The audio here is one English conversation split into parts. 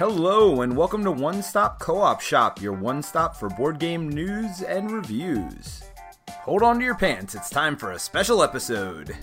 Hello, and welcome to One Stop Co op Shop, your one stop for board game news and reviews. Hold on to your pants, it's time for a special episode.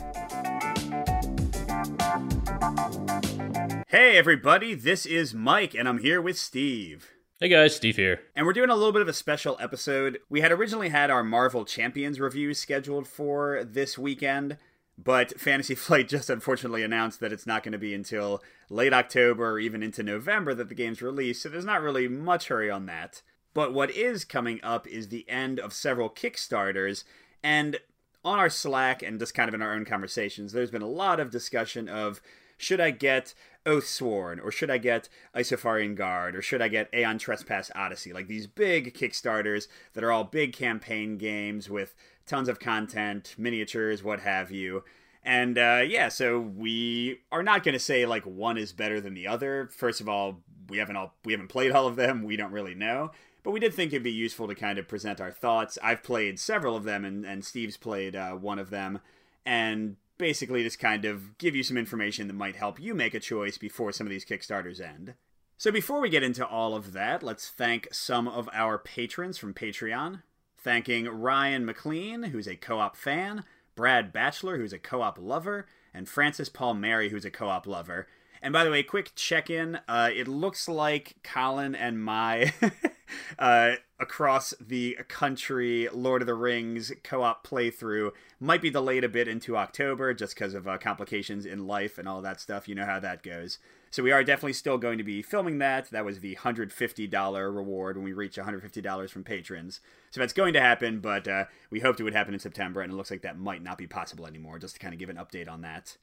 Hey, everybody, this is Mike, and I'm here with Steve. Hey guys, Steve here. And we're doing a little bit of a special episode. We had originally had our Marvel Champions reviews scheduled for this weekend, but Fantasy Flight just unfortunately announced that it's not going to be until late October or even into November that the game's released, so there's not really much hurry on that. But what is coming up is the end of several Kickstarters, and on our Slack and just kind of in our own conversations, there's been a lot of discussion of should I get Oathsworn, or should I get Isofarian Guard, or should I get Aeon Trespass Odyssey? Like these big Kickstarters that are all big campaign games with tons of content, miniatures, what have you. And uh, yeah, so we are not going to say like one is better than the other. First of all, we haven't all we haven't played all of them. We don't really know. But we did think it'd be useful to kind of present our thoughts. I've played several of them, and, and Steve's played uh, one of them. And basically just kind of give you some information that might help you make a choice before some of these Kickstarters end. So before we get into all of that, let's thank some of our patrons from Patreon. Thanking Ryan McLean, who's a co op fan, Brad Batchelor, who's a co op lover, and Francis Paul Mary, who's a co op lover. And by the way, quick check in. Uh, it looks like Colin and my uh, across the country Lord of the Rings co op playthrough might be delayed a bit into October just because of uh, complications in life and all that stuff. You know how that goes. So we are definitely still going to be filming that. That was the $150 reward when we reach $150 from patrons. So that's going to happen, but uh, we hoped it would happen in September, and it looks like that might not be possible anymore, just to kind of give an update on that.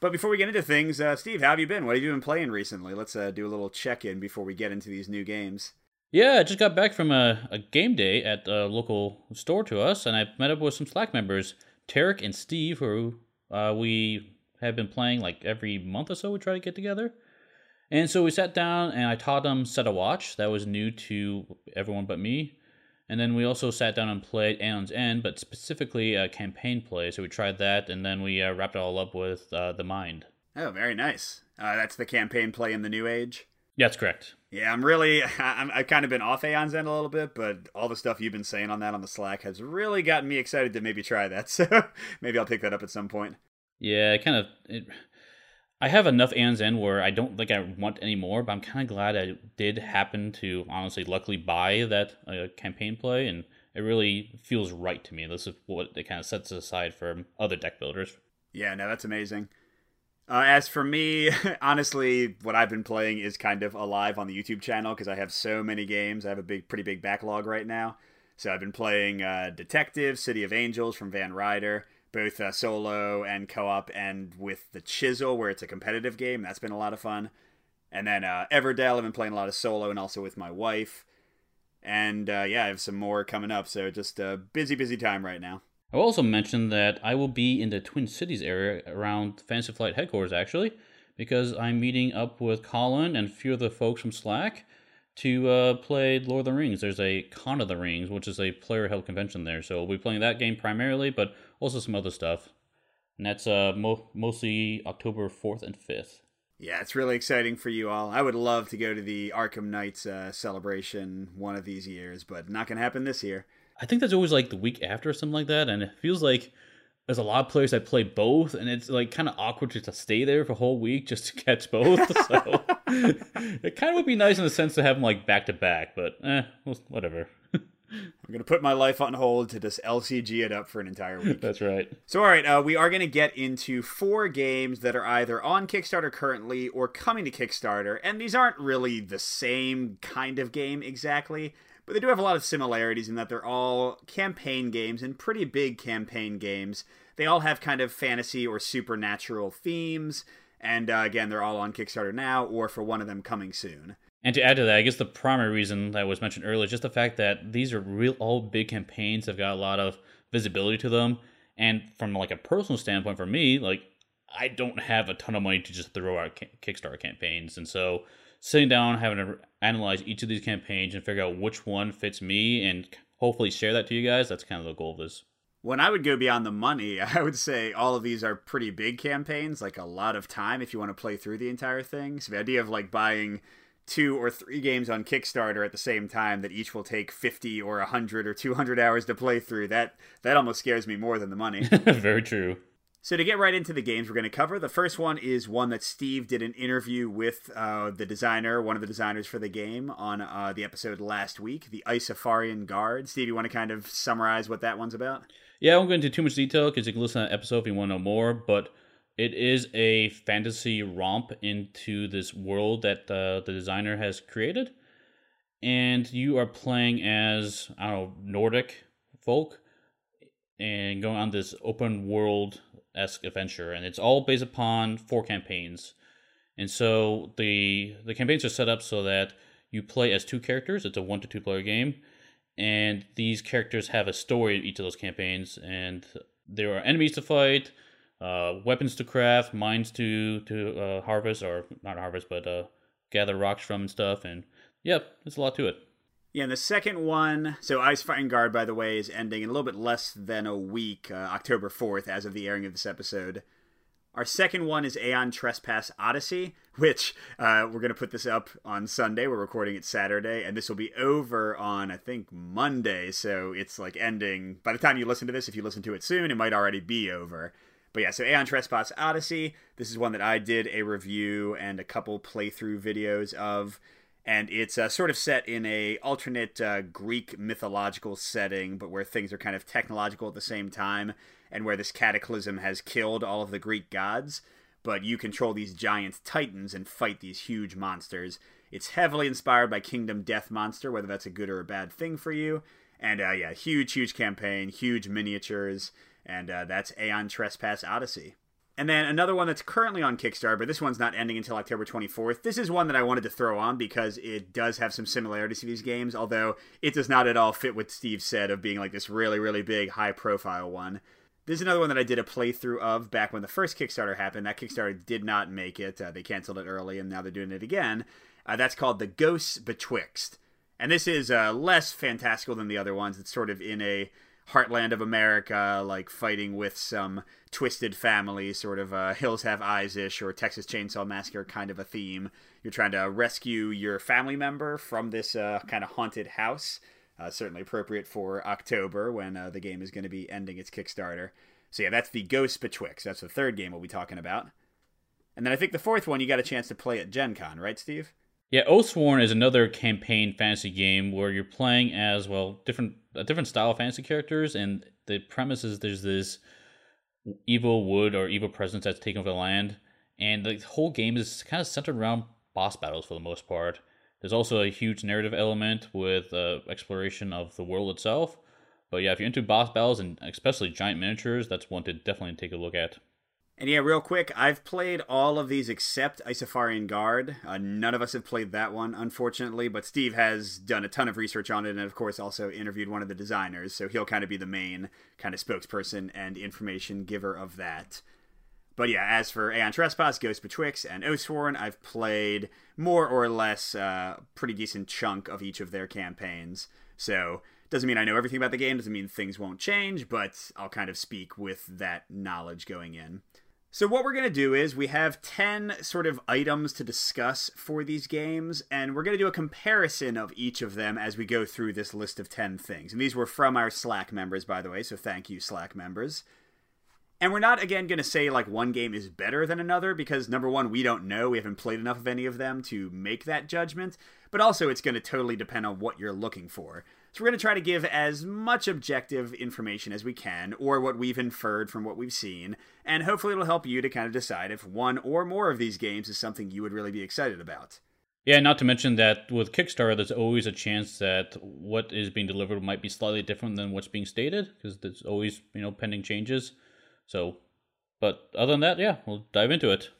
But before we get into things, uh, Steve, how have you been? What have you been playing recently? Let's uh, do a little check in before we get into these new games. Yeah, I just got back from a, a game day at a local store to us, and I met up with some Slack members, Tarek and Steve, who uh, we have been playing like every month or so. We try to get together. And so we sat down and I taught them Set a Watch. That was new to everyone but me. And then we also sat down and played Aeon's End, but specifically a campaign play. So we tried that, and then we uh, wrapped it all up with uh, The Mind. Oh, very nice. Uh, that's the campaign play in the New Age. Yeah, that's correct. Yeah, I'm really. i have kind of been off Aeon's End a little bit, but all the stuff you've been saying on that on the Slack has really gotten me excited to maybe try that. So maybe I'll pick that up at some point. Yeah, it kind of. It, I have enough Aeon's End where I don't think I want any more, but I'm kind of glad I did happen to honestly, luckily buy that uh, campaign play, and it really feels right to me. This is what it kind of sets aside from other deck builders. Yeah, no, that's amazing. Uh, as for me, honestly, what I've been playing is kind of alive on the YouTube channel because I have so many games. I have a big, pretty big backlog right now. So I've been playing uh, Detective, City of Angels from Van Ryder both uh, solo and co-op, and with the Chisel, where it's a competitive game. That's been a lot of fun. And then uh, Everdell, I've been playing a lot of solo and also with my wife. And uh, yeah, I have some more coming up. So just a busy, busy time right now. I will also mention that I will be in the Twin Cities area around Fantasy Flight headquarters actually, because I'm meeting up with Colin and a few of the folks from Slack to uh, play Lord of the Rings. There's a Con of the Rings, which is a player held convention there. So we'll be playing that game primarily, but also some other stuff. And that's uh, mo- mostly October 4th and 5th. Yeah, it's really exciting for you all. I would love to go to the Arkham Nights uh, celebration one of these years, but not going to happen this year. I think that's always like the week after or something like that, and it feels like there's a lot of players that play both, and it's like kind of awkward to stay there for a whole week just to catch both. so it kind of would be nice in the sense to have them like back to back, but eh, whatever. I'm gonna put my life on hold to just LCG it up for an entire week. That's right. So, all right, uh, we are gonna get into four games that are either on Kickstarter currently or coming to Kickstarter, and these aren't really the same kind of game exactly but they do have a lot of similarities in that they're all campaign games and pretty big campaign games. They all have kind of fantasy or supernatural themes, and uh, again, they're all on Kickstarter now or for one of them coming soon. And to add to that, I guess the primary reason that was mentioned earlier is just the fact that these are real all big campaigns have got a lot of visibility to them. And from like a personal standpoint for me, like I don't have a ton of money to just throw out Kickstarter campaigns, and so sitting down, having to analyze each of these campaigns and figure out which one fits me and hopefully share that to you guys. That's kind of the goal of this. When I would go beyond the money, I would say all of these are pretty big campaigns, like a lot of time if you want to play through the entire thing. So the idea of like buying two or three games on Kickstarter at the same time that each will take 50 or 100 or 200 hours to play through. That that almost scares me more than the money. Very true. So to get right into the games we're going to cover, the first one is one that Steve did an interview with uh, the designer, one of the designers for the game, on uh, the episode last week, the Isofarian Guard. Steve, you want to kind of summarize what that one's about? Yeah, I won't go into too much detail because you can listen to that episode if you want to know more. But it is a fantasy romp into this world that uh, the designer has created, and you are playing as I don't know Nordic folk and going on this open world esque adventure, and it's all based upon four campaigns. And so the the campaigns are set up so that you play as two characters. It's a one to two player game, and these characters have a story in each of those campaigns, and there are enemies to fight, uh, weapons to craft, mines to to uh, harvest or not harvest, but uh, gather rocks from and stuff. And yep, there's a lot to it. Yeah, and the second one, so Isofarian Guard, by the way, is ending in a little bit less than a week, uh, October 4th, as of the airing of this episode. Our second one is Aeon Trespass Odyssey, which uh, we're going to put this up on Sunday. We're recording it Saturday, and this will be over on, I think, Monday. So it's like ending. By the time you listen to this, if you listen to it soon, it might already be over. But yeah, so Aeon Trespass Odyssey. This is one that I did a review and a couple playthrough videos of and it's uh, sort of set in a alternate uh, Greek mythological setting, but where things are kind of technological at the same time, and where this cataclysm has killed all of the Greek gods. But you control these giant titans and fight these huge monsters. It's heavily inspired by Kingdom Death Monster, whether that's a good or a bad thing for you. And uh, yeah, huge, huge campaign, huge miniatures, and uh, that's Aeon Trespass Odyssey. And then another one that's currently on Kickstarter, but this one's not ending until October 24th. This is one that I wanted to throw on because it does have some similarities to these games, although it does not at all fit what Steve said of being like this really, really big, high profile one. This is another one that I did a playthrough of back when the first Kickstarter happened. That Kickstarter did not make it. Uh, they canceled it early, and now they're doing it again. Uh, that's called The Ghosts Betwixt. And this is uh, less fantastical than the other ones. It's sort of in a heartland of America, like fighting with some twisted family, sort of uh, Hills Have Eyes ish or Texas Chainsaw Massacre kind of a theme. You're trying to rescue your family member from this uh, kind of haunted house. Uh, certainly appropriate for October when uh, the game is going to be ending its Kickstarter. So yeah, that's the Ghost Betwixt. That's the third game we'll be talking about. And then I think the fourth one you got a chance to play at Gen Con, right, Steve? Yeah, Oathsworn is another campaign fantasy game where you're playing as well different a different style of fantasy characters, and the premise is there's this evil wood or evil presence that's taken over the land, and the whole game is kind of centered around boss battles for the most part. There's also a huge narrative element with uh, exploration of the world itself. But yeah, if you're into boss battles and especially giant miniatures, that's one to definitely take a look at. And yeah, real quick, I've played all of these except Isofarian Guard. Uh, none of us have played that one, unfortunately, but Steve has done a ton of research on it and, of course, also interviewed one of the designers, so he'll kind of be the main kind of spokesperson and information giver of that. But yeah, as for Aeon Trespass, Ghost Betwixt, and Oathsworn, I've played more or less a uh, pretty decent chunk of each of their campaigns. So doesn't mean I know everything about the game, doesn't mean things won't change, but I'll kind of speak with that knowledge going in. So, what we're going to do is we have 10 sort of items to discuss for these games, and we're going to do a comparison of each of them as we go through this list of 10 things. And these were from our Slack members, by the way, so thank you, Slack members. And we're not, again, going to say like one game is better than another because number one, we don't know. We haven't played enough of any of them to make that judgment. But also, it's going to totally depend on what you're looking for. So we're going to try to give as much objective information as we can, or what we've inferred from what we've seen, and hopefully it'll help you to kind of decide if one or more of these games is something you would really be excited about. Yeah, not to mention that with Kickstarter, there's always a chance that what is being delivered might be slightly different than what's being stated, because there's always, you know, pending changes. So, but other than that, yeah, we'll dive into it.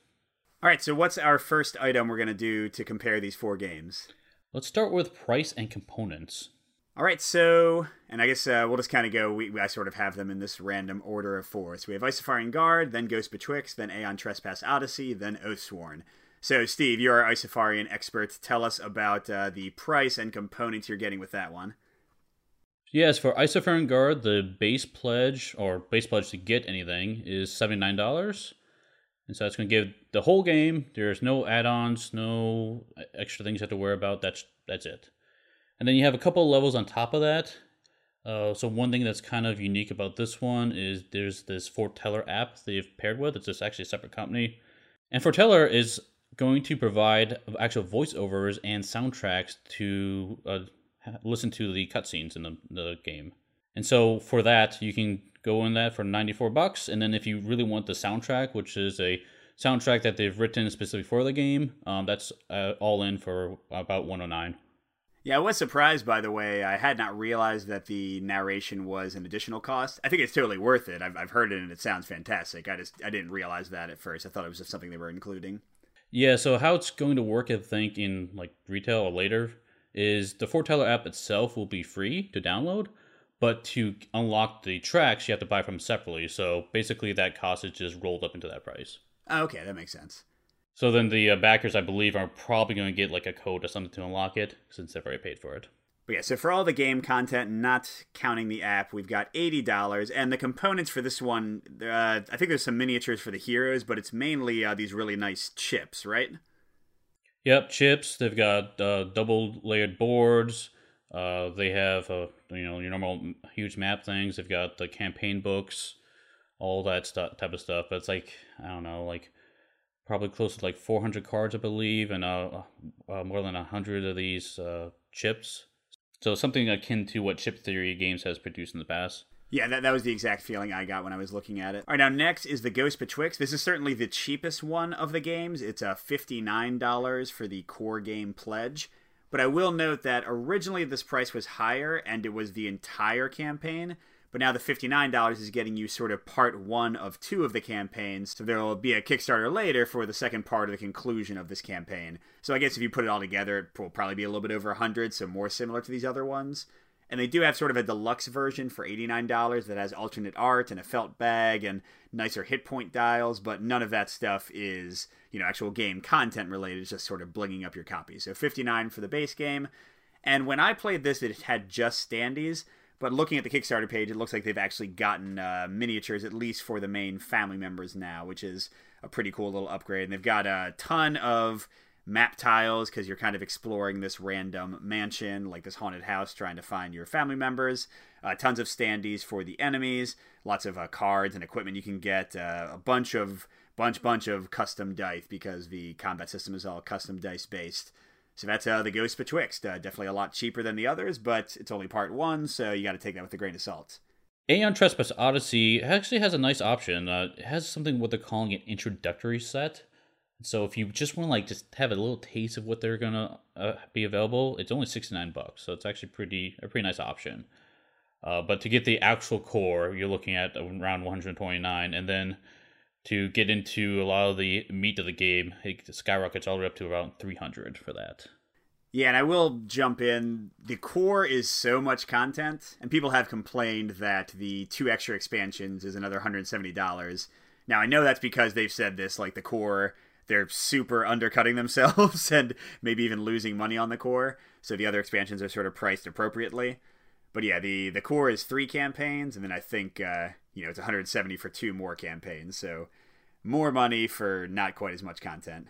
All right, so what's our first item we're going to do to compare these four games? Let's start with price and components. All right, so, and I guess uh, we'll just kind of go. We, I sort of have them in this random order of four. So we have Isofarian Guard, then Ghost Betwixt, then Aeon Trespass Odyssey, then Oathsworn. So, Steve, you're our Isofarian expert. Tell us about uh, the price and components you're getting with that one. Yes, for Isofarian Guard, the base pledge or base pledge to get anything is seventy nine dollars, And so that's going to give the whole game. There's no add-ons, no extra things you have to worry about. That's that's it. And then you have a couple levels on top of that. Uh, so one thing that's kind of unique about this one is there's this Foreteller app they've paired with. It's just actually a separate company, and Foreteller is going to provide actual voiceovers and soundtracks to uh, listen to the cutscenes in the, the game. And so for that, you can go in that for 94 bucks. And then if you really want the soundtrack, which is a soundtrack that they've written specifically for the game, um, that's uh, all in for about 109. Yeah, I was surprised by the way. I had not realized that the narration was an additional cost. I think it's totally worth it. I've, I've heard it and it sounds fantastic. I just I didn't realize that at first. I thought it was just something they were including. Yeah, so how it's going to work, I think, in like retail or later, is the Foreteller app itself will be free to download, but to unlock the tracks, you have to buy from separately. So basically, that cost is just rolled up into that price. Oh, okay, that makes sense. So then the uh, backers, I believe, are probably going to get like a code or something to unlock it since they've already paid for it. But yeah, so for all the game content, not counting the app, we've got eighty dollars, and the components for this one, uh, I think there's some miniatures for the heroes, but it's mainly uh, these really nice chips, right? Yep, chips. They've got uh, double layered boards. Uh, they have uh, you know your normal huge map things. They've got the campaign books, all that stuff, type of stuff. But it's like I don't know, like probably close to like 400 cards, I believe, and uh, uh more than 100 of these uh, chips. So something akin to what Chip Theory Games has produced in the past. Yeah, that, that was the exact feeling I got when I was looking at it. All right, now next is the Ghost Betwixt. This is certainly the cheapest one of the games. It's a uh, $59 for the core game pledge. But I will note that originally this price was higher and it was the entire campaign. But now the $59 is getting you sort of part one of two of the campaigns. So there will be a Kickstarter later for the second part of the conclusion of this campaign. So I guess if you put it all together, it will probably be a little bit over 100 so more similar to these other ones. And they do have sort of a deluxe version for $89 that has alternate art and a felt bag and nicer hit point dials, but none of that stuff is, you know, actual game content related. It's just sort of blinging up your copy. So 59 for the base game. And when I played this, it had just standees. But looking at the Kickstarter page, it looks like they've actually gotten uh, miniatures, at least for the main family members now, which is a pretty cool little upgrade. And they've got a ton of map tiles because you're kind of exploring this random mansion, like this haunted house, trying to find your family members. Uh, tons of standees for the enemies, lots of uh, cards and equipment you can get, uh, a bunch of bunch bunch of custom dice because the combat system is all custom dice based. So that's uh, the Ghost Betwixt. Uh, definitely a lot cheaper than the others, but it's only part one, so you got to take that with a grain of salt. Aeon Trespass Odyssey actually has a nice option. Uh, it has something what they're calling an introductory set. So if you just want to like just have a little taste of what they're gonna uh, be available, it's only sixty nine bucks. So it's actually pretty a pretty nice option. Uh, but to get the actual core, you're looking at around one hundred twenty nine, and then to get into a lot of the meat of the game, it skyrockets all the way up to around three hundred for that. Yeah, and I will jump in. The core is so much content, and people have complained that the two extra expansions is another $170. Now, I know that's because they've said this, like the core they're super undercutting themselves and maybe even losing money on the core. So the other expansions are sort of priced appropriately. But yeah, the the core is three campaigns, and then I think uh, you know it's 170 for two more campaigns. So more money for not quite as much content.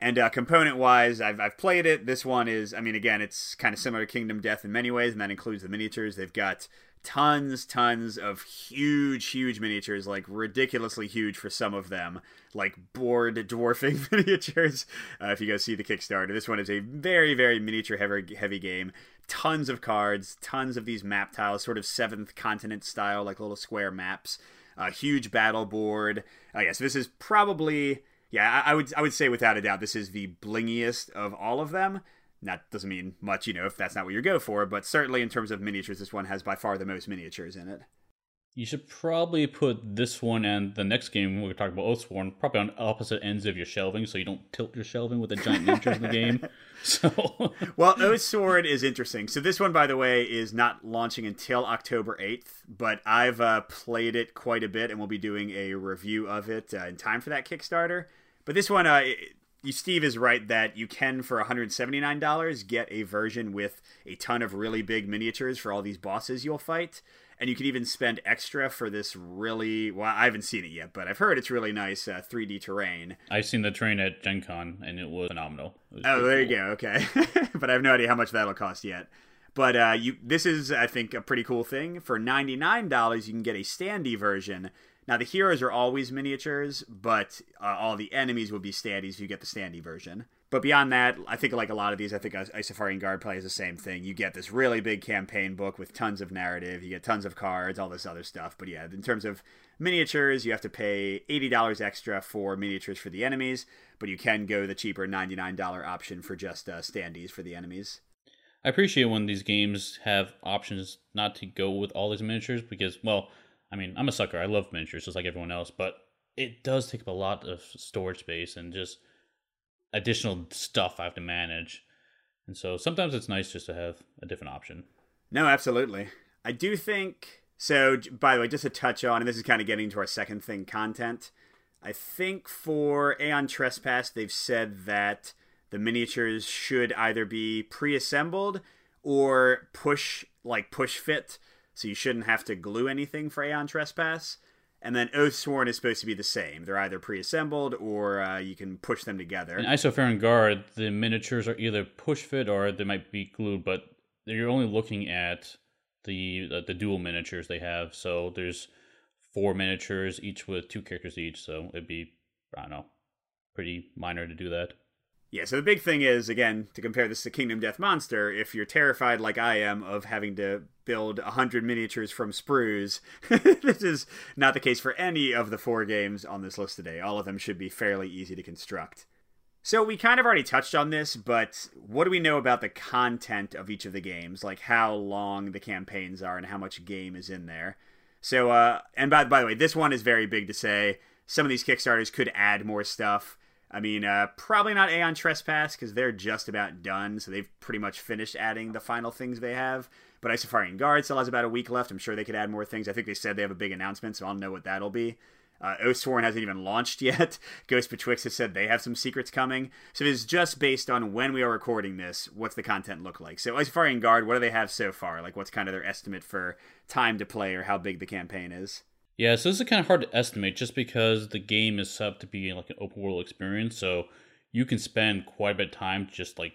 And uh, component wise, I've, I've played it. This one is, I mean, again, it's kind of similar to Kingdom Death in many ways, and that includes the miniatures. They've got tons, tons of huge, huge miniatures, like ridiculously huge for some of them, like board dwarfing miniatures. Uh, if you go see the Kickstarter, this one is a very, very miniature heavy, heavy game. Tons of cards, tons of these map tiles, sort of seventh continent style, like little square maps. A huge battle board. Uh, yes, yeah, so this is probably yeah, I, I would I would say without a doubt this is the blingiest of all of them. That doesn't mean much, you know, if that's not what you go for, but certainly in terms of miniatures, this one has by far the most miniatures in it. You should probably put this one and the next game we are talking about Oathsworn probably on opposite ends of your shelving so you don't tilt your shelving with the giant miniatures in the game. So Well, Oathsworn is interesting. So this one by the way is not launching until October 8th, but I've uh, played it quite a bit and we'll be doing a review of it uh, in time for that Kickstarter. But this one uh, Steve is right that you can for $179 get a version with a ton of really big miniatures for all these bosses you'll fight. and you can even spend extra for this really well. I haven't seen it yet, but I've heard it's really nice uh, 3D terrain. I've seen the terrain at Gen Con, and it was phenomenal. It was oh, there cool. you go. Okay, but I have no idea how much that'll cost yet. But uh, you, this is, I think, a pretty cool thing. For ninety nine dollars, you can get a standee version. Now the heroes are always miniatures, but uh, all the enemies will be standees if you get the standee version. But beyond that, I think like a lot of these, I think Isofarian Guard plays the same thing. You get this really big campaign book with tons of narrative. You get tons of cards, all this other stuff. But yeah, in terms of miniatures, you have to pay eighty dollars extra for miniatures for the enemies, but you can go the cheaper ninety nine dollar option for just uh, standees for the enemies. I appreciate when these games have options not to go with all these miniatures because, well, I mean, I'm a sucker. I love miniatures just like everyone else, but it does take up a lot of storage space and just additional stuff I have to manage. And so sometimes it's nice just to have a different option. No, absolutely. I do think so. By the way, just to touch on, and this is kind of getting to our second thing content. I think for Aeon Trespass, they've said that the miniatures should either be pre-assembled or push like push fit, so you shouldn't have to glue anything for Aeon Trespass. And then Oathsworn is supposed to be the same. They're either pre-assembled or uh, you can push them together. In Isofarian Guard, the miniatures are either push fit or they might be glued, but you're only looking at the uh, the dual miniatures they have. So there's four miniatures, each with two characters each. So it'd be I don't know, pretty minor to do that. Yeah, so the big thing is, again, to compare this to Kingdom Death Monster, if you're terrified like I am of having to build 100 miniatures from sprues, this is not the case for any of the four games on this list today. All of them should be fairly easy to construct. So we kind of already touched on this, but what do we know about the content of each of the games? Like how long the campaigns are and how much game is in there. So, uh, and by, by the way, this one is very big to say. Some of these Kickstarters could add more stuff. I mean, uh, probably not Aeon Trespass because they're just about done, so they've pretty much finished adding the final things they have. But Isofarian Guard still has about a week left. I'm sure they could add more things. I think they said they have a big announcement, so I'll know what that'll be. Uh, hasn't even launched yet. Ghost Betwixt has said they have some secrets coming. So it is just based on when we are recording this, what's the content look like? So Isofarian Guard, what do they have so far? Like, what's kind of their estimate for time to play or how big the campaign is? Yeah, so this is kind of hard to estimate just because the game is set up to be like an open world experience. So you can spend quite a bit of time just like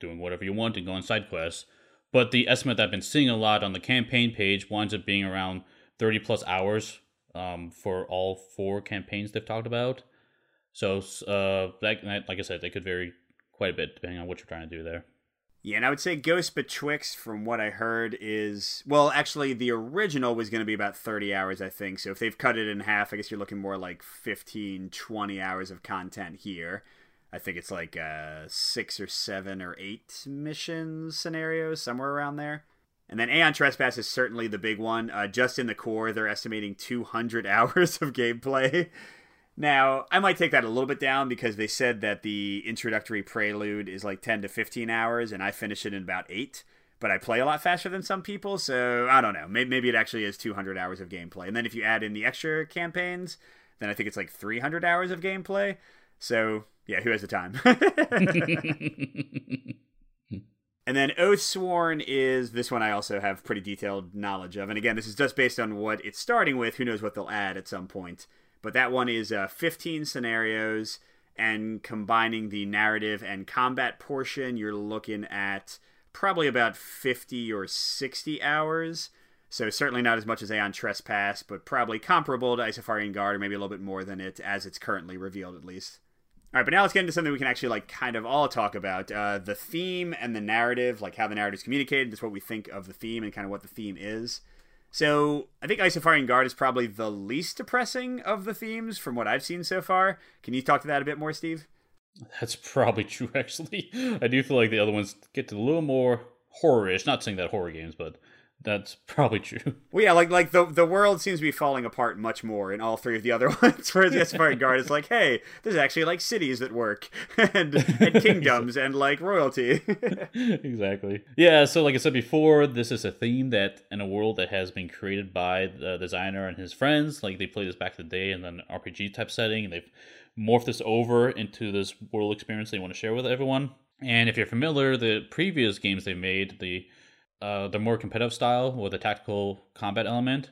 doing whatever you want and going side quests. But the estimate that I've been seeing a lot on the campaign page winds up being around 30 plus hours um, for all four campaigns they've talked about. So, uh, that, like I said, they could vary quite a bit depending on what you're trying to do there. Yeah, and I would say Ghost Betwixt, from what I heard, is well, actually, the original was going to be about 30 hours, I think. So if they've cut it in half, I guess you're looking more like 15, 20 hours of content here. I think it's like uh, six or seven or eight mission scenarios, somewhere around there. And then Aeon Trespass is certainly the big one. Uh, just in the core, they're estimating 200 hours of gameplay. Now, I might take that a little bit down because they said that the introductory prelude is like 10 to 15 hours, and I finish it in about 8. But I play a lot faster than some people, so I don't know. Maybe, maybe it actually is 200 hours of gameplay. And then if you add in the extra campaigns, then I think it's like 300 hours of gameplay. So, yeah, who has the time? and then Oathsworn is this one I also have pretty detailed knowledge of. And again, this is just based on what it's starting with. Who knows what they'll add at some point. But that one is uh, 15 scenarios, and combining the narrative and combat portion, you're looking at probably about 50 or 60 hours. So certainly not as much as Aeon Trespass, but probably comparable to Isofarian Guard, or maybe a little bit more than it, as it's currently revealed at least. All right, but now let's get into something we can actually like kind of all talk about: uh, the theme and the narrative, like how the narrative is communicated. Just what we think of the theme and kind of what the theme is. So I think Isofarian Guard is probably the least depressing of the themes from what I've seen so far. Can you talk to that a bit more, Steve? That's probably true, actually. I do feel like the other ones get to a little more horror-ish. Not saying that horror games, but that's probably true. Well, yeah, like like the the world seems to be falling apart much more in all three of the other ones. Whereas the Isofarian Guard is like, hey, there's actually like cities that work and and kingdoms and like royalty. exactly. Yeah. So, like I said before, this is a theme that in a world that has been created by the designer and his friends. Like they played this back in the day in an RPG type setting, and they've morphed this over into this world experience they want to share with everyone. And if you're familiar, the previous games they made, the uh, the more competitive style with a tactical combat element,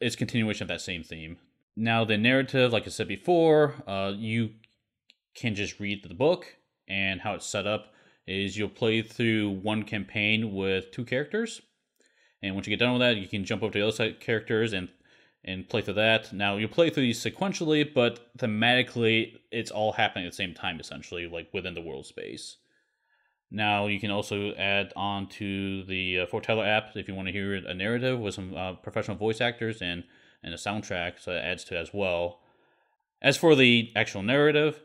it's continuation of that same theme. Now, the narrative, like I said before, uh, you can just read the book, and how it's set up is you'll play through one campaign with two characters, and once you get done with that, you can jump over to the other side characters and and play through that. Now you play through these sequentially, but thematically, it's all happening at the same time, essentially, like within the world space. Now you can also add on to the uh, Foreteller app if you want to hear a narrative with some uh, professional voice actors and and a soundtrack, so it adds to it as well. As for the actual narrative,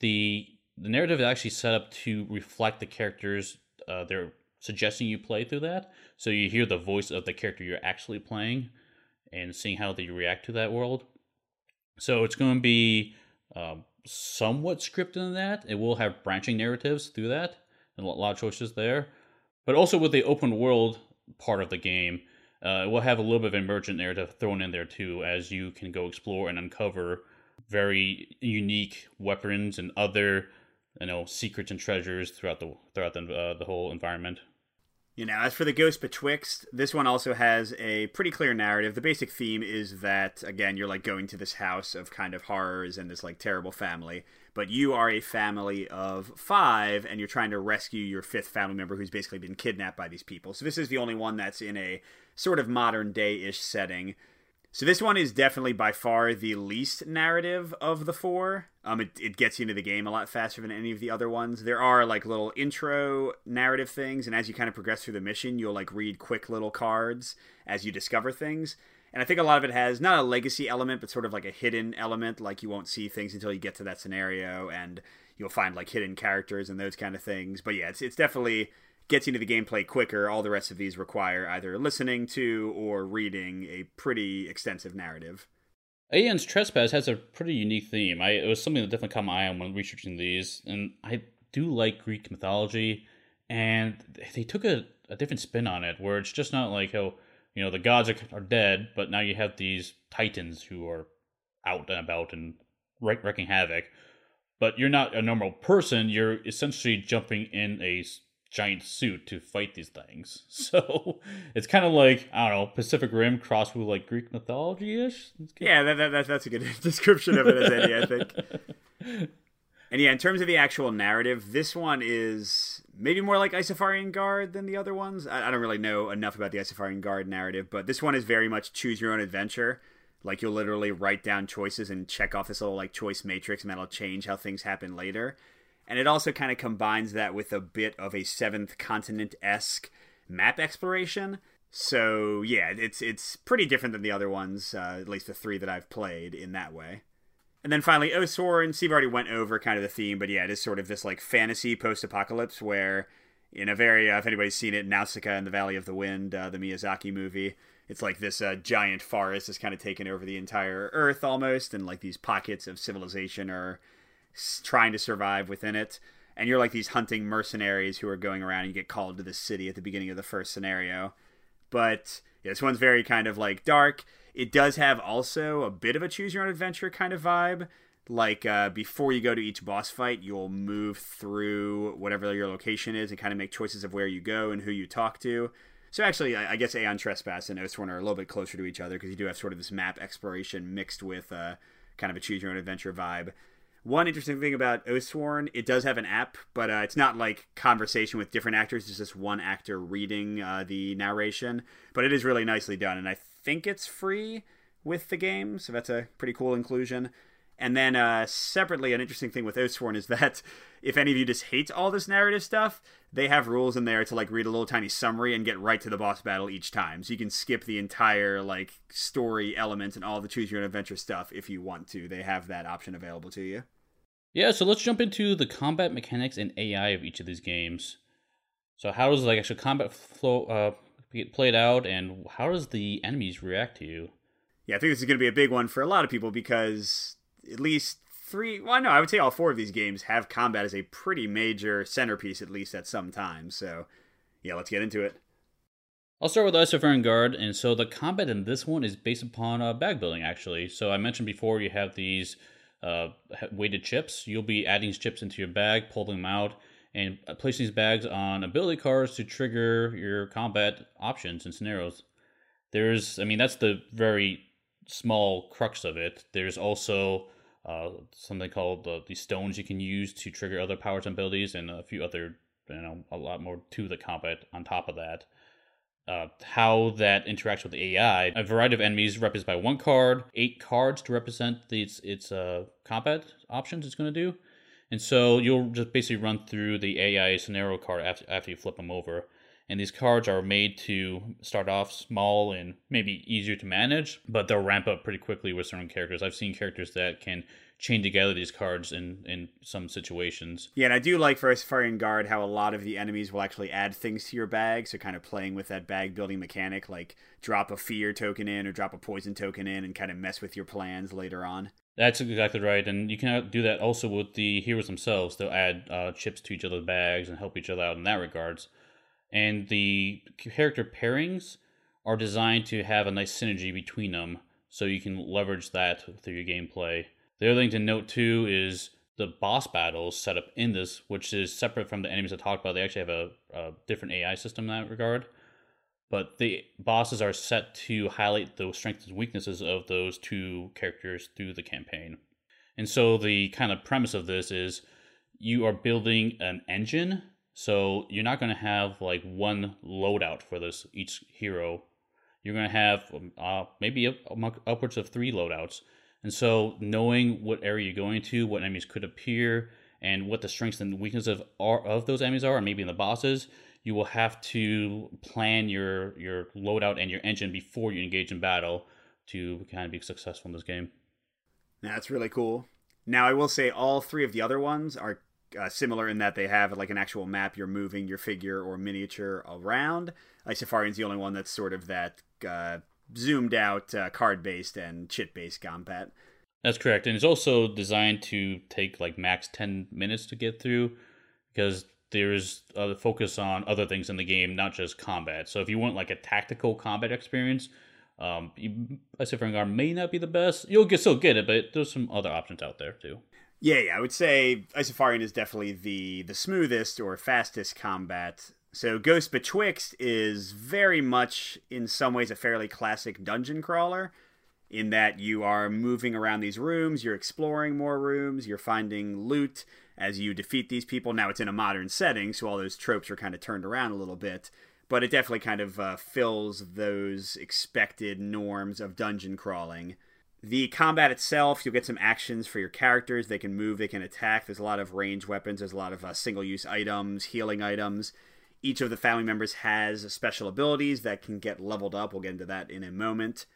the the narrative is actually set up to reflect the characters uh, they're suggesting you play through that, so you hear the voice of the character you're actually playing and seeing how they react to that world. So it's going to be um, somewhat scripted in that. It will have branching narratives through that and a lot of choices there. But also with the open world part of the game, uh, it will have a little bit of emergent narrative thrown in there too, as you can go explore and uncover very unique weapons and other, you know, secrets and treasures throughout the throughout the uh, the whole environment. You know, as for the Ghost Betwixt, this one also has a pretty clear narrative. The basic theme is that, again, you're like going to this house of kind of horrors and this like terrible family, but you are a family of five and you're trying to rescue your fifth family member who's basically been kidnapped by these people. So this is the only one that's in a sort of modern day ish setting. So this one is definitely by far the least narrative of the four. Um, it, it gets you into the game a lot faster than any of the other ones. There are like little intro narrative things, and as you kind of progress through the mission, you'll like read quick little cards as you discover things. And I think a lot of it has not a legacy element, but sort of like a hidden element, like you won't see things until you get to that scenario, and you'll find like hidden characters and those kind of things. But yeah, it's it's definitely gets into the gameplay quicker. All the rest of these require either listening to or reading a pretty extensive narrative. Aeon's Trespass has a pretty unique theme. I, it was something that definitely caught my eye when researching these, and I do like Greek mythology, and they took a, a different spin on it, where it's just not like, oh, you know, the gods are, are dead, but now you have these titans who are out and about and wreaking havoc. But you're not a normal person, you're essentially jumping in a giant suit to fight these things. So it's kind of like I don't know Pacific Rim crossed with like Greek mythology ish. Yeah, that, that, that's a good description of it as any, I think. And yeah, in terms of the actual narrative, this one is maybe more like Isofarian Guard than the other ones. I, I don't really know enough about the Isofarian Guard narrative, but this one is very much choose your own adventure. Like you'll literally write down choices and check off this little like choice matrix, and that'll change how things happen later and it also kind of combines that with a bit of a seventh continent esque map exploration. So yeah, it's it's pretty different than the other ones, uh, at least the three that I've played in that way. And then finally, Oathsworn. Steve already went over kind of the theme, but yeah, it is sort of this like fantasy post-apocalypse where, in a very, uh, if anybody's seen it, Nausicaa and the Valley of the Wind, uh, the Miyazaki movie, it's like this uh, giant forest is kind of taken over the entire Earth almost, and like these pockets of civilization are trying to survive within it. And you're like these hunting mercenaries who are going around and you get called to the city at the beginning of the first scenario. But yeah, this one's very kind of like dark. It does have also a bit of a choose your own adventure kind of vibe. Like uh, before you go to each boss fight, you'll move through whatever your location is and kind of make choices of where you go and who you talk to. So actually, I guess Aeon Trespass and Oathsworn are a little bit closer to each other because you do have sort of this map exploration mixed with uh, kind of a choose your own adventure vibe. One interesting thing about Oathsworn, it does have an app, but uh, it's not like conversation with different actors. It's just one actor reading uh, the narration. But it is really nicely done, and I think it's free with the game, so that's a pretty cool inclusion. And then uh, separately, an interesting thing with Oathsworn is that if any of you just hate all this narrative stuff, they have rules in there to like read a little tiny summary and get right to the boss battle each time. So you can skip the entire like story elements and all the choose your own adventure stuff if you want to. They have that option available to you. Yeah, so let's jump into the combat mechanics and AI of each of these games. So how does like actual combat flow uh, get played out, and how does the enemies react to you? Yeah, I think this is going to be a big one for a lot of people because at least three, well, no, I would say all four of these games have combat as a pretty major centerpiece, at least at some time. So, yeah, let's get into it. I'll start with Isofarian Guard, and so the combat in this one is based upon uh, bag building, actually. So I mentioned before you have these uh, weighted chips. You'll be adding chips into your bag, pulling them out, and placing these bags on ability cards to trigger your combat options and scenarios. There's, I mean, that's the very small crux of it. There's also uh, something called uh, the stones you can use to trigger other powers and abilities, and a few other, you know, a lot more to the combat on top of that. Uh, how that interacts with the AI. A variety of enemies represented by one card, eight cards to represent its its uh, combat options it's going to do, and so you'll just basically run through the AI scenario card after after you flip them over, and these cards are made to start off small and maybe easier to manage, but they'll ramp up pretty quickly with certain characters. I've seen characters that can chain together these cards in in some situations. Yeah, and I do like for Isofarian Guard how a lot of the enemies will actually add things to your bag, so kind of playing with that bag building mechanic, like drop a fear token in or drop a poison token in and kind of mess with your plans later on. That's exactly right, and you can do that also with the heroes themselves. They'll add uh, chips to each other's bags and help each other out in that regards and the character pairings are designed to have a nice synergy between them so you can leverage that through your gameplay. The other thing to note too is the boss battles set up in this, which is separate from the enemies I talked about. They actually have a, a different AI system in that regard. But the bosses are set to highlight the strengths and weaknesses of those two characters through the campaign. And so the kind of premise of this is you are building an engine so you're not going to have like one loadout for this each hero. You're going to have um, uh, maybe up, upwards of three loadouts. And so knowing what area you're going to, what enemies could appear, and what the strengths and weaknesses of are, of those enemies are, and maybe in the bosses, you will have to plan your your loadout and your engine before you engage in battle to kind of be successful in this game. That's really cool. Now I will say all three of the other ones are uh, similar in that they have like an actual map you're moving your figure or miniature around. Isofarian's the only one that's sort of that uh, zoomed out uh, card based and chit based combat. That's correct, and it's also designed to take like max ten minutes to get through because there's a focus on other things in the game, not just combat. So if you want like a tactical combat experience, um, Isofarian Guard may not be the best. You'll get still get it, but there's some other options out there too. Yeah, yeah, I would say Isofarian is definitely the the smoothest or fastest combat. So Ghost Betwixt is very much in some ways a fairly classic dungeon crawler in that you are moving around these rooms, you're exploring more rooms, you're finding loot as you defeat these people. Now it's in a modern setting, so all those tropes are kind of turned around a little bit, but it definitely kind of uh, fills those expected norms of dungeon crawling the combat itself, you'll get some actions for your characters. They can move, they can attack. There's a lot of range weapons, there's a lot of uh, single use items, healing items. Each of the family members has special abilities that can get leveled up. We'll get into that in a moment.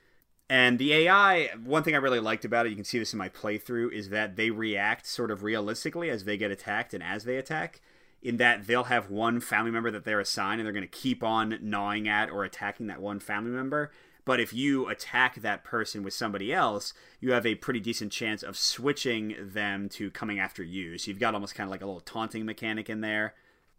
And the AI, one thing I really liked about it, you can see this in my playthrough, is that they react sort of realistically as they get attacked and as they attack. In that they'll have one family member that they're assigned and they're going to keep on gnawing at or attacking that one family member but if you attack that person with somebody else, you have a pretty decent chance of switching them to coming after you. So you've got almost kind of like a little taunting mechanic in there.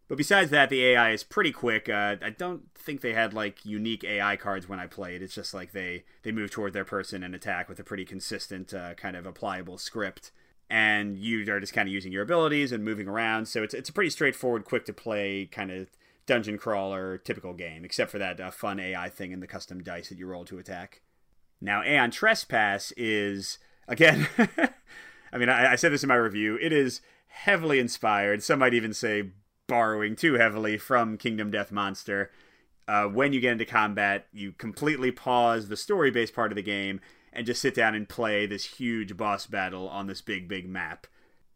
But besides that, the AI is pretty quick. Uh, I don't think they had like unique AI cards when I played. It's just like they they move toward their person and attack with a pretty consistent uh, kind of applicable script. And you are just kind of using your abilities and moving around. So it's it's a pretty straightforward, quick to play kind of dungeon crawler typical game, except for that uh, fun AI thing and the custom dice that you roll to attack. Now, Aeon Trespass is again. I mean, I, I said this in my review. It is heavily inspired. Some might even say borrowing too heavily from Kingdom Death Monster. Uh, when you get into combat, you completely pause the story based part of the game and just sit down and play this huge boss battle on this big, big map.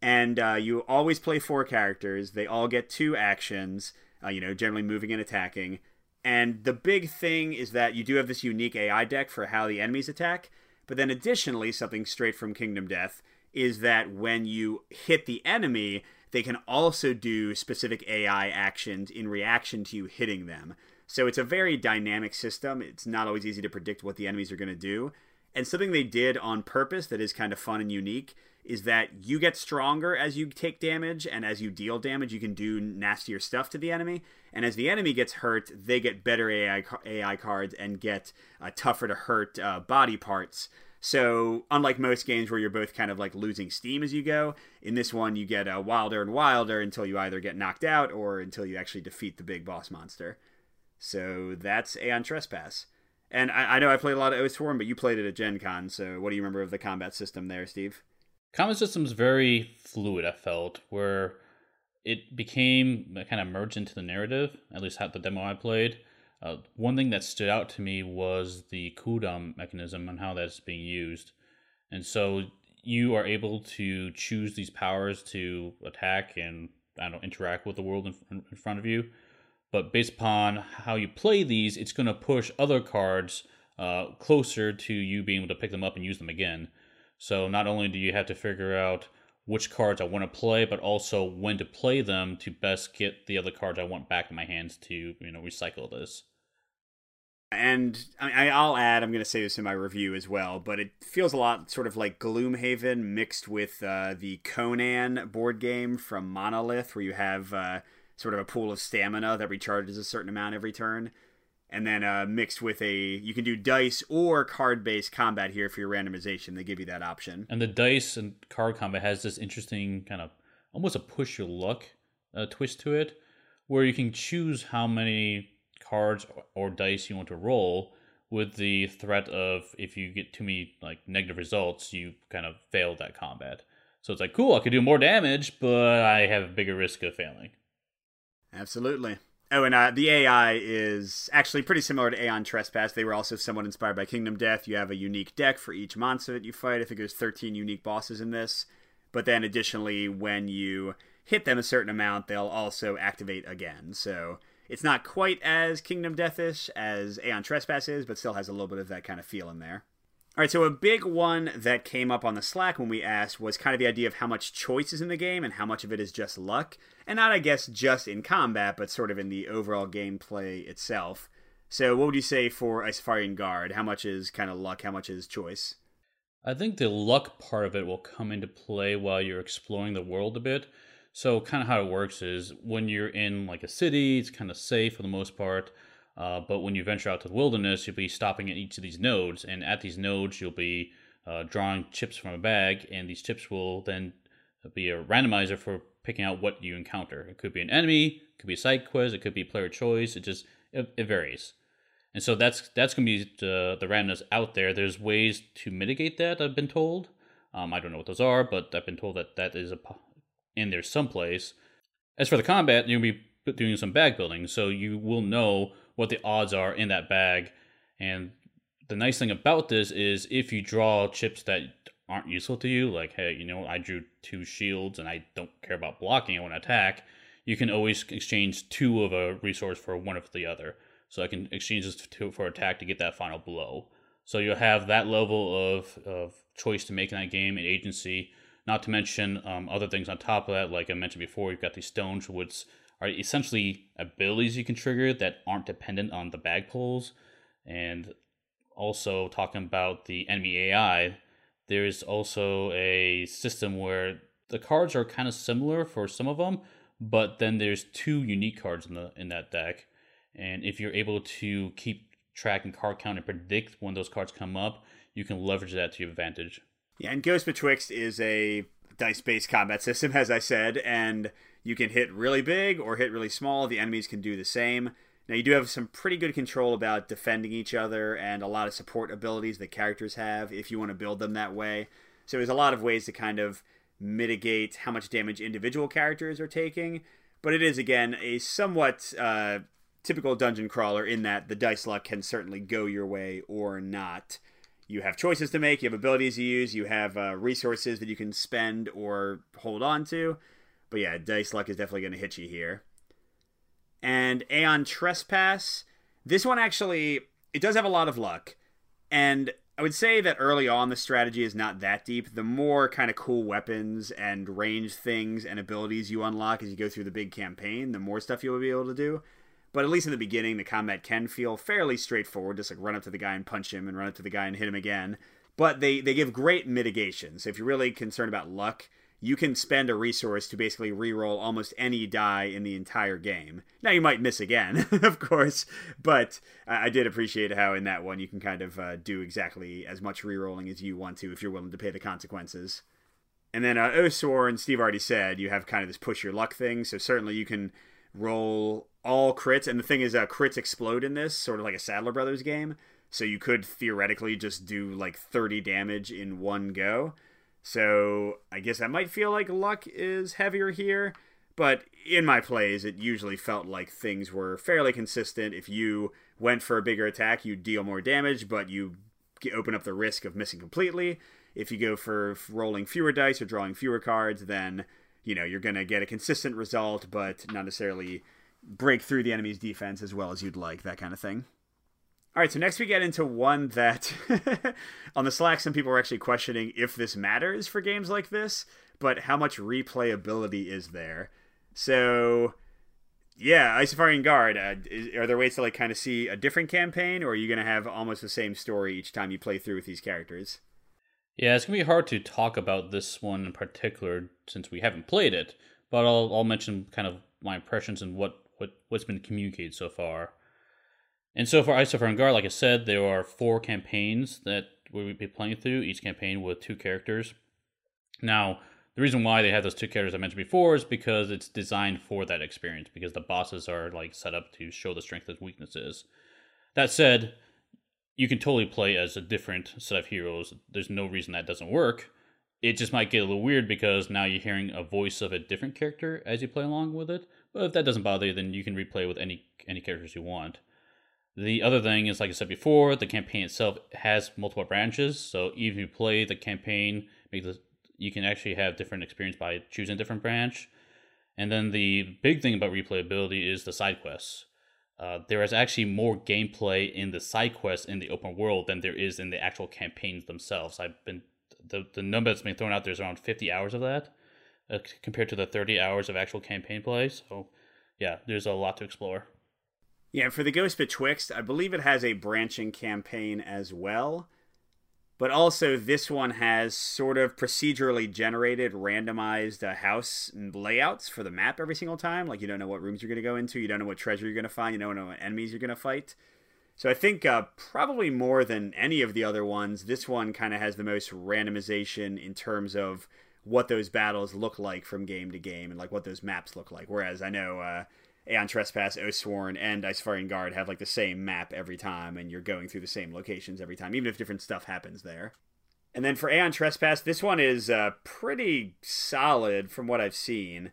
And uh, you always play four characters. They all get two actions uh, you know, generally moving and attacking. And the big thing is that you do have this unique AI deck for how the enemies attack. But then additionally, something straight from Kingdom Death is that when you hit the enemy, they can also do specific AI actions in reaction to you hitting them. So it's a very dynamic system. It's not always easy to predict what the enemies are going to do. And something they did on purpose that is kind of fun and unique is that you get stronger as you take damage, and as you deal damage, you can do nastier stuff to the enemy. And as the enemy gets hurt, they get better AI AI cards and get uh, tougher to hurt uh, body parts. So, unlike most games where you're both kind of like losing steam as you go, in this one you get uh, wilder and wilder until you either get knocked out or until you actually defeat the big boss monster. So that's Aeon Trespass. And I, I know I played a lot of Oathsworn, but you played it at Gen Con, so what do you remember of the combat system there, Steve? Combat system's very fluid, I felt, where it became kind of merged into the narrative, at least how the demo I played. Uh, one thing that stood out to me was the cooldown mechanism and how that's being used. And so you are able to choose these powers to attack and I don't interact with the world in, in front of you. But based upon how you play these, it's going to push other cards uh, closer to you being able to pick them up and use them again. So not only do you have to figure out which cards I want to play, but also when to play them to best get the other cards I want back in my hands to you know recycle this. And I, I'll add, I'm going to say this in my review as well, but it feels a lot sort of like Gloomhaven mixed with uh, the Conan board game from Monolith, where you have uh, sort of a pool of stamina that recharges a certain amount every turn and then uh, mixed with a you can do dice or card based combat here for your randomization. They give you that option. And the dice and card combat has this interesting kind of almost a push your luck uh, twist to it, where you can choose how many cards or dice you want to roll with the threat of if you get too many like negative results, you kind of fail that combat. So it's like cool, I could do more damage, but I have a bigger risk of failing. Absolutely. Oh, and uh, the AI is actually pretty similar to Aeon Trespass. They were also somewhat inspired by Kingdom Death. You have a unique deck for each monster that you fight. I think there's 13 unique bosses in this. But then additionally, when you hit them a certain amount, they'll also activate again. So it's not quite as Kingdom Deathish as Aeon Trespass is, but still has a little bit of that kind of feel in there. All right, so a big one that came up on the Slack when we asked was kind of the idea of how much choice is in the game and how much of it is just luck. And not, I guess, just in combat, but sort of in the overall gameplay itself. So, what would you say for Isofarian Guard? How much is kind of luck? How much is choice? I think the luck part of it will come into play while you're exploring the world a bit. So, kind of how it works is when you're in like a city, it's kind of safe for the most part. Uh, but when you venture out to the wilderness, you'll be stopping at each of these nodes, and at these nodes, you'll be uh, drawing chips from a bag, and these chips will then be a randomizer for picking out what you encounter. It could be an enemy, it could be a side quest, it could be player choice. It just it, it varies, and so that's that's gonna be the, the randomness out there. There's ways to mitigate that. I've been told. Um, I don't know what those are, but I've been told that that is a in there someplace. As for the combat, you'll be doing some bag building, so you will know what the odds are in that bag. And the nice thing about this is if you draw chips that aren't useful to you, like, hey, you know, I drew two shields and I don't care about blocking, I want to attack, you can always exchange two of a resource for one of the other. So I can exchange this for attack to get that final blow. So you'll have that level of, of choice to make in that game and agency. Not to mention um, other things on top of that, like I mentioned before, you've got these stones, which are essentially abilities you can trigger that aren't dependent on the bag pulls. And also talking about the enemy AI, there's also a system where the cards are kind of similar for some of them, but then there's two unique cards in the in that deck. And if you're able to keep track and card count and predict when those cards come up, you can leverage that to your advantage. Yeah, and Ghost Betwixt is a dice based combat system, as I said, and you can hit really big or hit really small. The enemies can do the same. Now, you do have some pretty good control about defending each other and a lot of support abilities that characters have if you want to build them that way. So, there's a lot of ways to kind of mitigate how much damage individual characters are taking. But it is, again, a somewhat uh, typical dungeon crawler in that the dice luck can certainly go your way or not. You have choices to make, you have abilities to use, you have uh, resources that you can spend or hold on to. But yeah, dice luck is definitely going to hit you here. And Aeon Trespass, this one actually it does have a lot of luck. And I would say that early on the strategy is not that deep. The more kind of cool weapons and range things and abilities you unlock as you go through the big campaign, the more stuff you'll be able to do. But at least in the beginning, the combat can feel fairly straightforward. Just like run up to the guy and punch him, and run up to the guy and hit him again. But they they give great mitigation. So if you're really concerned about luck, you can spend a resource to basically re-roll almost any die in the entire game. Now you might miss again, of course, but I did appreciate how in that one you can kind of uh, do exactly as much re-rolling as you want to if you're willing to pay the consequences. And then uh, and Steve already said you have kind of this push your luck thing, so certainly you can roll all crits. And the thing is, uh, crits explode in this, sort of like a Sadler Brothers game. So you could theoretically just do like 30 damage in one go. So I guess that might feel like luck is heavier here. But in my plays, it usually felt like things were fairly consistent. If you went for a bigger attack, you deal more damage, but you open up the risk of missing completely. If you go for rolling fewer dice or drawing fewer cards, then you know you're going to get a consistent result, but not necessarily break through the enemy's defense as well as you'd like. That kind of thing. All right, so next we get into one that on the Slack, some people are actually questioning if this matters for games like this, but how much replayability is there? So, yeah, Isofarian Guard, uh, is, are there ways to like kind of see a different campaign, or are you going to have almost the same story each time you play through with these characters? Yeah, it's gonna be hard to talk about this one in particular since we haven't played it, but I'll I'll mention kind of my impressions and what what what's been communicated so far. And so for Isofarian Guard, like I said, there are four campaigns that we will be playing through, each campaign with two characters. Now, the reason why they have those two characters I mentioned before is because it's designed for that experience, because the bosses are like set up to show the strengths and weaknesses. That said, you can totally play as a different set of heroes. There's no reason that doesn't work. It just might get a little weird because now you're hearing a voice of a different character as you play along with it. But if that doesn't bother you, then you can replay with any any characters you want. The other thing is, like I said before, the campaign itself has multiple branches. So even if you play the campaign, you can actually have different experience by choosing a different branch. And then the big thing about replayability is the side quests. Uh, there is actually more gameplay in the side quests in the open world than there is in the actual campaigns themselves. I've been the the number that's been thrown out there is around fifty hours of that, uh, compared to the thirty hours of actual campaign play. So, yeah, there's a lot to explore. Yeah, for the Ghost Betwixt, I believe it has a branching campaign as well. But also, this one has sort of procedurally generated, randomized uh, house layouts for the map every single time. Like, you don't know what rooms you're going to go into, you don't know what treasure you're going to find, you don't know what enemies you're going to fight. So I think uh, probably more than any of the other ones, this one kind of has the most randomization in terms of what those battles look like from game to game and like what those maps look like. Whereas I know uh, Aeon Trespass, Oathsworn, and Isofarian Guard have like the same map every time, and you're going through the same locations every time, even if different stuff happens there. And then for Aeon Trespass, this one is uh, pretty solid from what I've seen.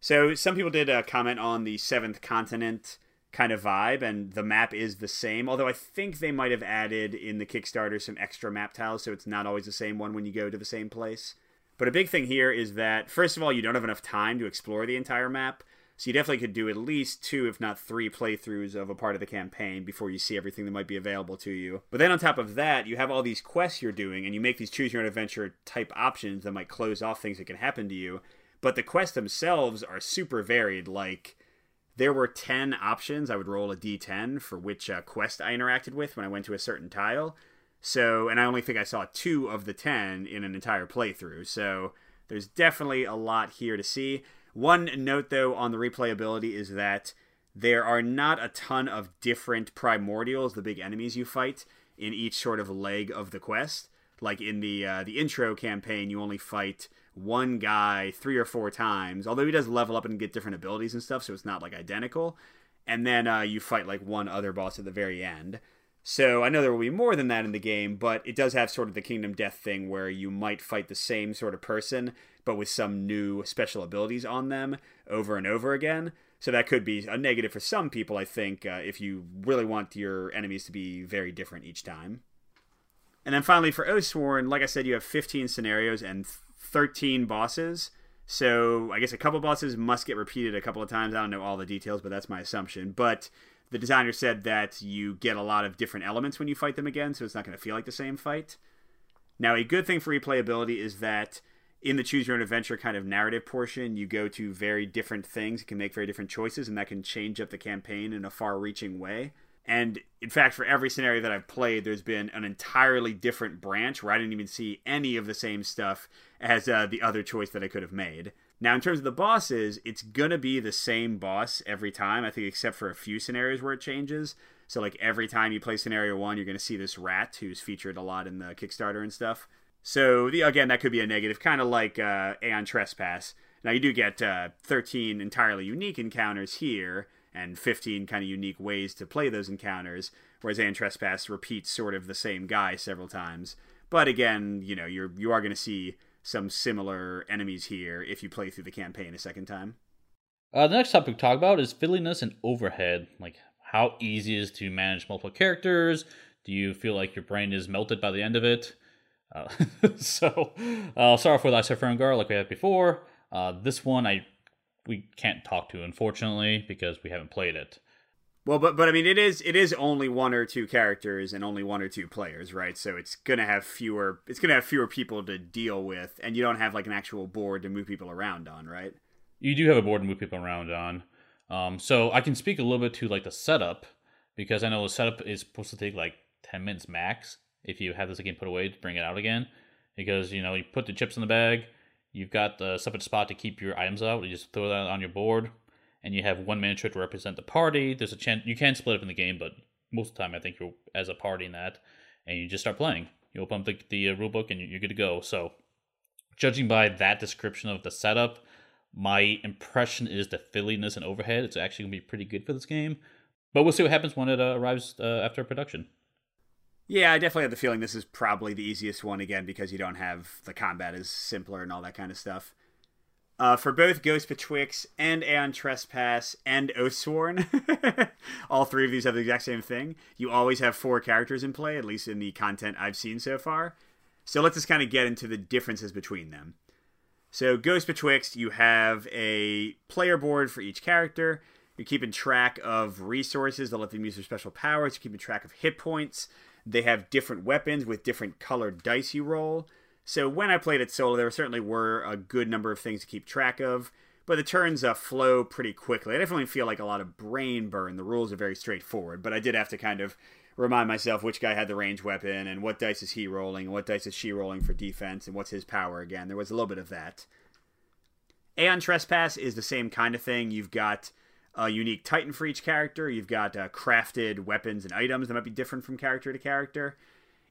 So some people did uh, comment on the Seventh Continent kind of vibe, and the map is the same. Although I think they might have added in the Kickstarter some extra map tiles, so it's not always the same one when you go to the same place. But a big thing here is that, first of all, you don't have enough time to explore the entire map. So you definitely could do at least two, if not three, playthroughs of a part of the campaign before you see everything that might be available to you. But then on top of that, you have all these quests you're doing, and you make these choose your own adventure type options that might close off things that can happen to you. But the quests themselves are super varied. Like, there were 10 options. I would roll a d10 for which uh, quest I interacted with when I went to a certain tile. So, and I only think I saw two of the 10 in an entire playthrough. So, there's definitely a lot here to see. One note, though, on the replayability is that there are not a ton of different primordials, the big enemies you fight, in each sort of leg of the quest. Like in the uh, the intro campaign, you only fight one guy three or four times, although he does level up and get different abilities and stuff, so it's not like identical. And then uh, you fight like one other boss at the very end. So I know there will be more than that in the game, but it does have sort of the Kingdom Death thing where you might fight the same sort of person, but with some new special abilities on them over and over again. So that could be a negative for some people, I think, uh, if you really want your enemies to be very different each time. And then finally, for Oathsworn, like I said, you have 15 scenarios and 13 bosses. So I guess a couple bosses must get repeated a couple of times. I don't know all the details, but that's my assumption. But the designer said that you get a lot of different elements when you fight them again, so it's not going to feel like the same fight. Now, a good thing for replayability is that in the choose your own adventure kind of narrative portion, you go to very different things, you can make very different choices, and that can change up the campaign in a far reaching way. And in fact, for every scenario that I've played, there's been an entirely different branch where I didn't even see any of the same stuff as uh, the other choice that I could have made. Now, in terms of the bosses, it's gonna be the same boss every time, I think, except for a few scenarios where it changes. So, like, every time you play scenario one, you're gonna see this rat who's featured a lot in the Kickstarter and stuff. So, the, again, that could be a negative, kind of like uh, Aeon Trespass. Now, you do get uh, 13 entirely unique encounters here, and 15 kind of unique ways to play those encounters, whereas Aeon Trespass repeats sort of the same guy several times. But again, you know, you're you are going to see some similar enemies here if you play through the campaign a second time. Uh, the next topic to talk about is fiddliness and overhead. Like, how easy is to manage multiple characters? Do you feel like your brain is melted by the end of it? Uh, so, uh, I'll start off with Isopher like we had before. Uh, this one I we can't talk to, unfortunately, because we haven't played it. Well, but but I mean, it is it is only one or two characters and only one or two players, right? So it's gonna have fewer it's gonna have fewer people to deal with, and you don't have like an actual board to move people around on, right? You do have a board to move people around on. Um, so I can speak a little bit to like the setup because I know the setup is supposed to take like ten minutes max if you have this again put away to bring it out again. Because you know you put the chips in the bag, you've got the separate spot to keep your items out. You just throw that on your board and you have one miniature to represent the party. There's a chance you can split up in the game, but most of the time I think you're as a party in that, and you just start playing. You open up the, the uh, rulebook and you're good to go. So, judging by that description of the setup, my impression is the fiddliness and overhead. It's actually gonna be pretty good for this game, but we'll see what happens when it uh, arrives uh, after production. Yeah, I definitely have the feeling this is probably the easiest one again because you don't have the combat is simpler and all that kind of stuff. Uh, for both Ghost Betwixt and Aeon Trespass and Oathsworn, all three of these have the exact same thing. You always have four characters in play, at least in the content I've seen so far. So let's just kind of get into the differences between them. So, Ghost Betwixt, you have a player board for each character. You're keeping track of resources that let them use their special powers. You're keeping track of hit points. They have different weapons with different colored dice you roll. So when I played it solo, there certainly were a good number of things to keep track of, but the turns uh, flow pretty quickly. I definitely feel like a lot of brain burn. The rules are very straightforward, but I did have to kind of remind myself which guy had the range weapon and what dice is he rolling and what dice is she rolling for defense and what's his power again. There was a little bit of that. Aeon Trespass is the same kind of thing. You've got a unique Titan for each character. You've got uh, crafted weapons and items that might be different from character to character.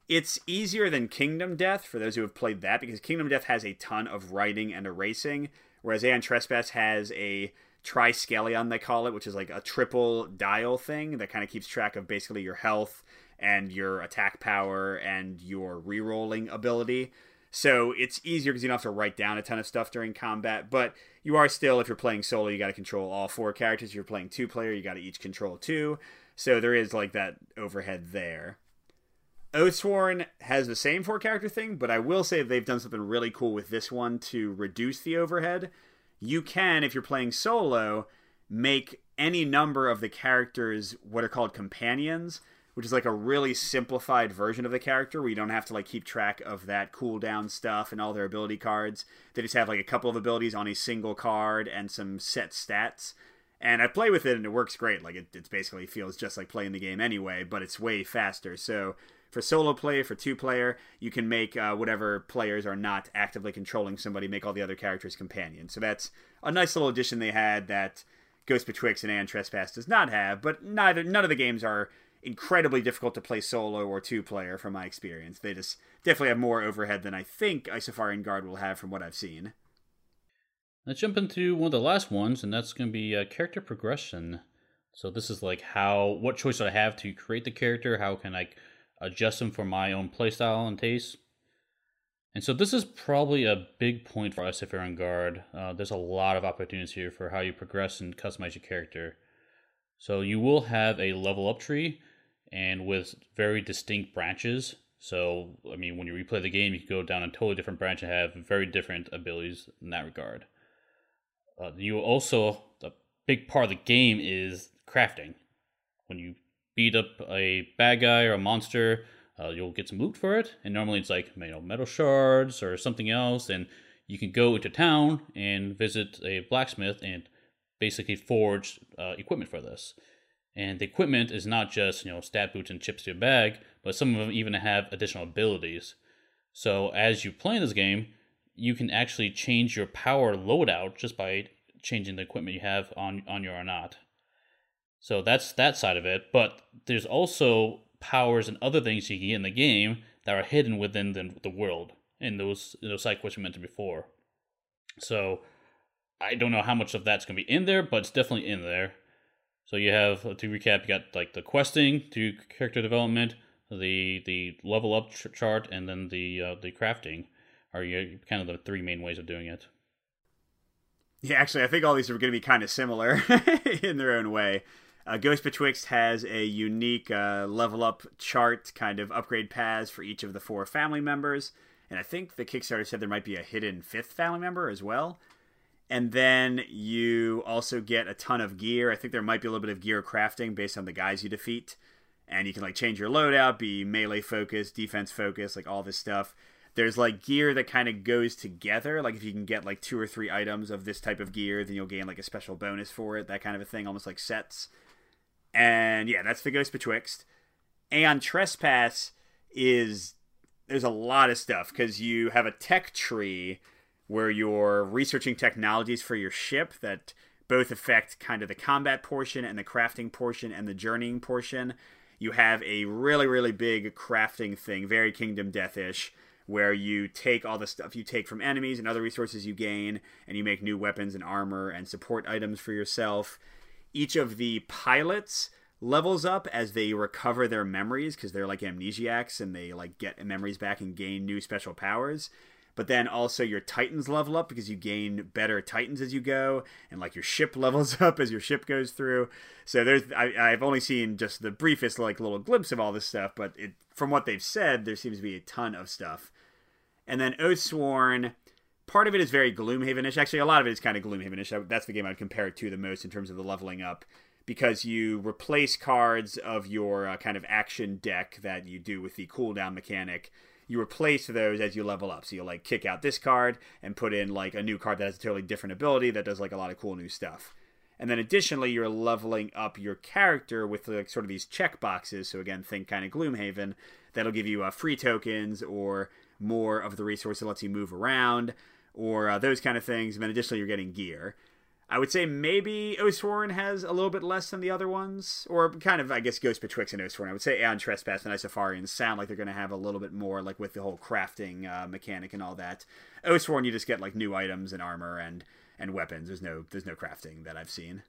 It's easier than Kingdom Death for those who have played that because Kingdom Death has a ton of writing and erasing, whereas Aeon Trespass has a triskelion they call it, which is like a triple dial thing that kind of keeps track of basically your health and your attack power and your rerolling ability. So it's easier because you don't have to write down a ton of stuff during combat, but you are still, if you're playing solo, you got to control all four characters. If you're playing two player, you got to each control two. So there is like that overhead there. Oathsworn has the same four character thing, but I will say they've done something really cool with this one to reduce the overhead. You can, if you're playing solo, make any number of the characters what are called companions, which is like a really simplified version of the character where you don't have to like keep track of that cooldown stuff and all their ability cards. They just have like a couple of abilities on a single card and some set stats. And I play with it and it works great. Like it, it basically feels just like playing the game anyway, but it's way faster. So for solo play, for two player, you can make uh, whatever players are not actively controlling somebody make all the other characters companions. So that's a nice little addition they had that Ghost Betwixt and Aeon Trespass does not have. But neither none of the games are incredibly difficult to play solo or two player from my experience. They just definitely have more overhead than I think Isofarian Guard will have from what I've seen. Let's jump into one of the last ones, and that's going to be uh, character progression. So this is like how what choice do I have to create the character? How can I adjust them for my own playstyle and taste. And so this is probably a big point for Isofarian Guard. Uh, there's a lot of opportunities here for how you progress and customize your character. So you will have a level up tree and with very distinct branches. So, I mean, when you replay the game, you can go down a totally different branch and have very different abilities in that regard. Uh, you also, a big part of the game is crafting. When you beat up a bad guy or a monster, uh, you'll get some loot for it. And normally it's like you know metal shards or something else. And you can go into town and visit a blacksmith and basically forge uh, equipment for this. And the equipment is not just you know stat boots and chips to your bag, but some of them even have additional abilities. So as you play this game, you can actually change your power loadout just by changing the equipment you have on on your Arnott. So that's that side of it. But there's also powers and other things you can get in the game that are hidden within the, the world in those in those side quests we mentioned before. So I don't know how much of that's going to be in there, but it's definitely in there. So you have to recap, you got like the questing, to character development, the the level up ch- chart, and then the uh, the crafting are you kind of the three main ways of doing it. Yeah, actually, I think all these are going to be kind of similar in their own way. Uh, Ghost Betwixt has a unique uh, level up chart, kind of upgrade paths for each of the four family members. And I think the Kickstarter said there might be a hidden fifth family member as well. And then you also get a ton of gear. I think there might be a little bit of gear crafting based on the guys you defeat. And you can like change your loadout, be melee focused, defense focused, like all this stuff. There's like gear that kind of goes together. Like if you can get like two or three items of this type of gear, then you'll gain like a special bonus for it, that kind of a thing, almost like sets. And yeah, that's the Ghost Betwixt. Aeon Trespass is there's a lot of stuff because you have a tech tree where you're researching technologies for your ship that both affect kind of the combat portion and the crafting portion and the journeying portion. You have a really, really big crafting thing, very Kingdom Deathish, where you take all the stuff you take from enemies and other resources you gain, and you make new weapons and armor and support items for yourself. Each of the pilots levels up as they recover their memories because they're like amnesiacs and they like get memories back and gain new special powers. But then also your titans level up because you gain better titans as you go and like your ship levels up as your ship goes through. So there's I, i've only seen just the briefest like little glimpse of all this stuff but it from what they've said there seems to be a ton of stuff. And then oathsworn part of it is very gloomhavenish actually a lot of it is kind of gloomhavenish that's the game i'd compare it to the most in terms of the leveling up because you replace cards of your uh, kind of action deck that you do with the cooldown mechanic you replace those as you level up. So you'll like kick out this card and put in like a new card that has a totally different ability that does like a lot of cool new stuff. And then additionally, you're leveling up your character with like sort of these check boxes. So again, think kind of Gloomhaven. That'll give you uh, free tokens or more of the resource that lets you move around or uh, those kind of things. And then additionally, you're getting gear. I would say maybe Oathsworn has a little bit less than the other ones, or kind of, I guess, Ghost Betwixt and Oathsworn. I would say Aeon Trespass and Isofarian sound like they're going to have a little bit more, like with the whole crafting uh, mechanic and all that. Oathsworn, you just get like new items and armor and and weapons. There's no there's no crafting that I've seen.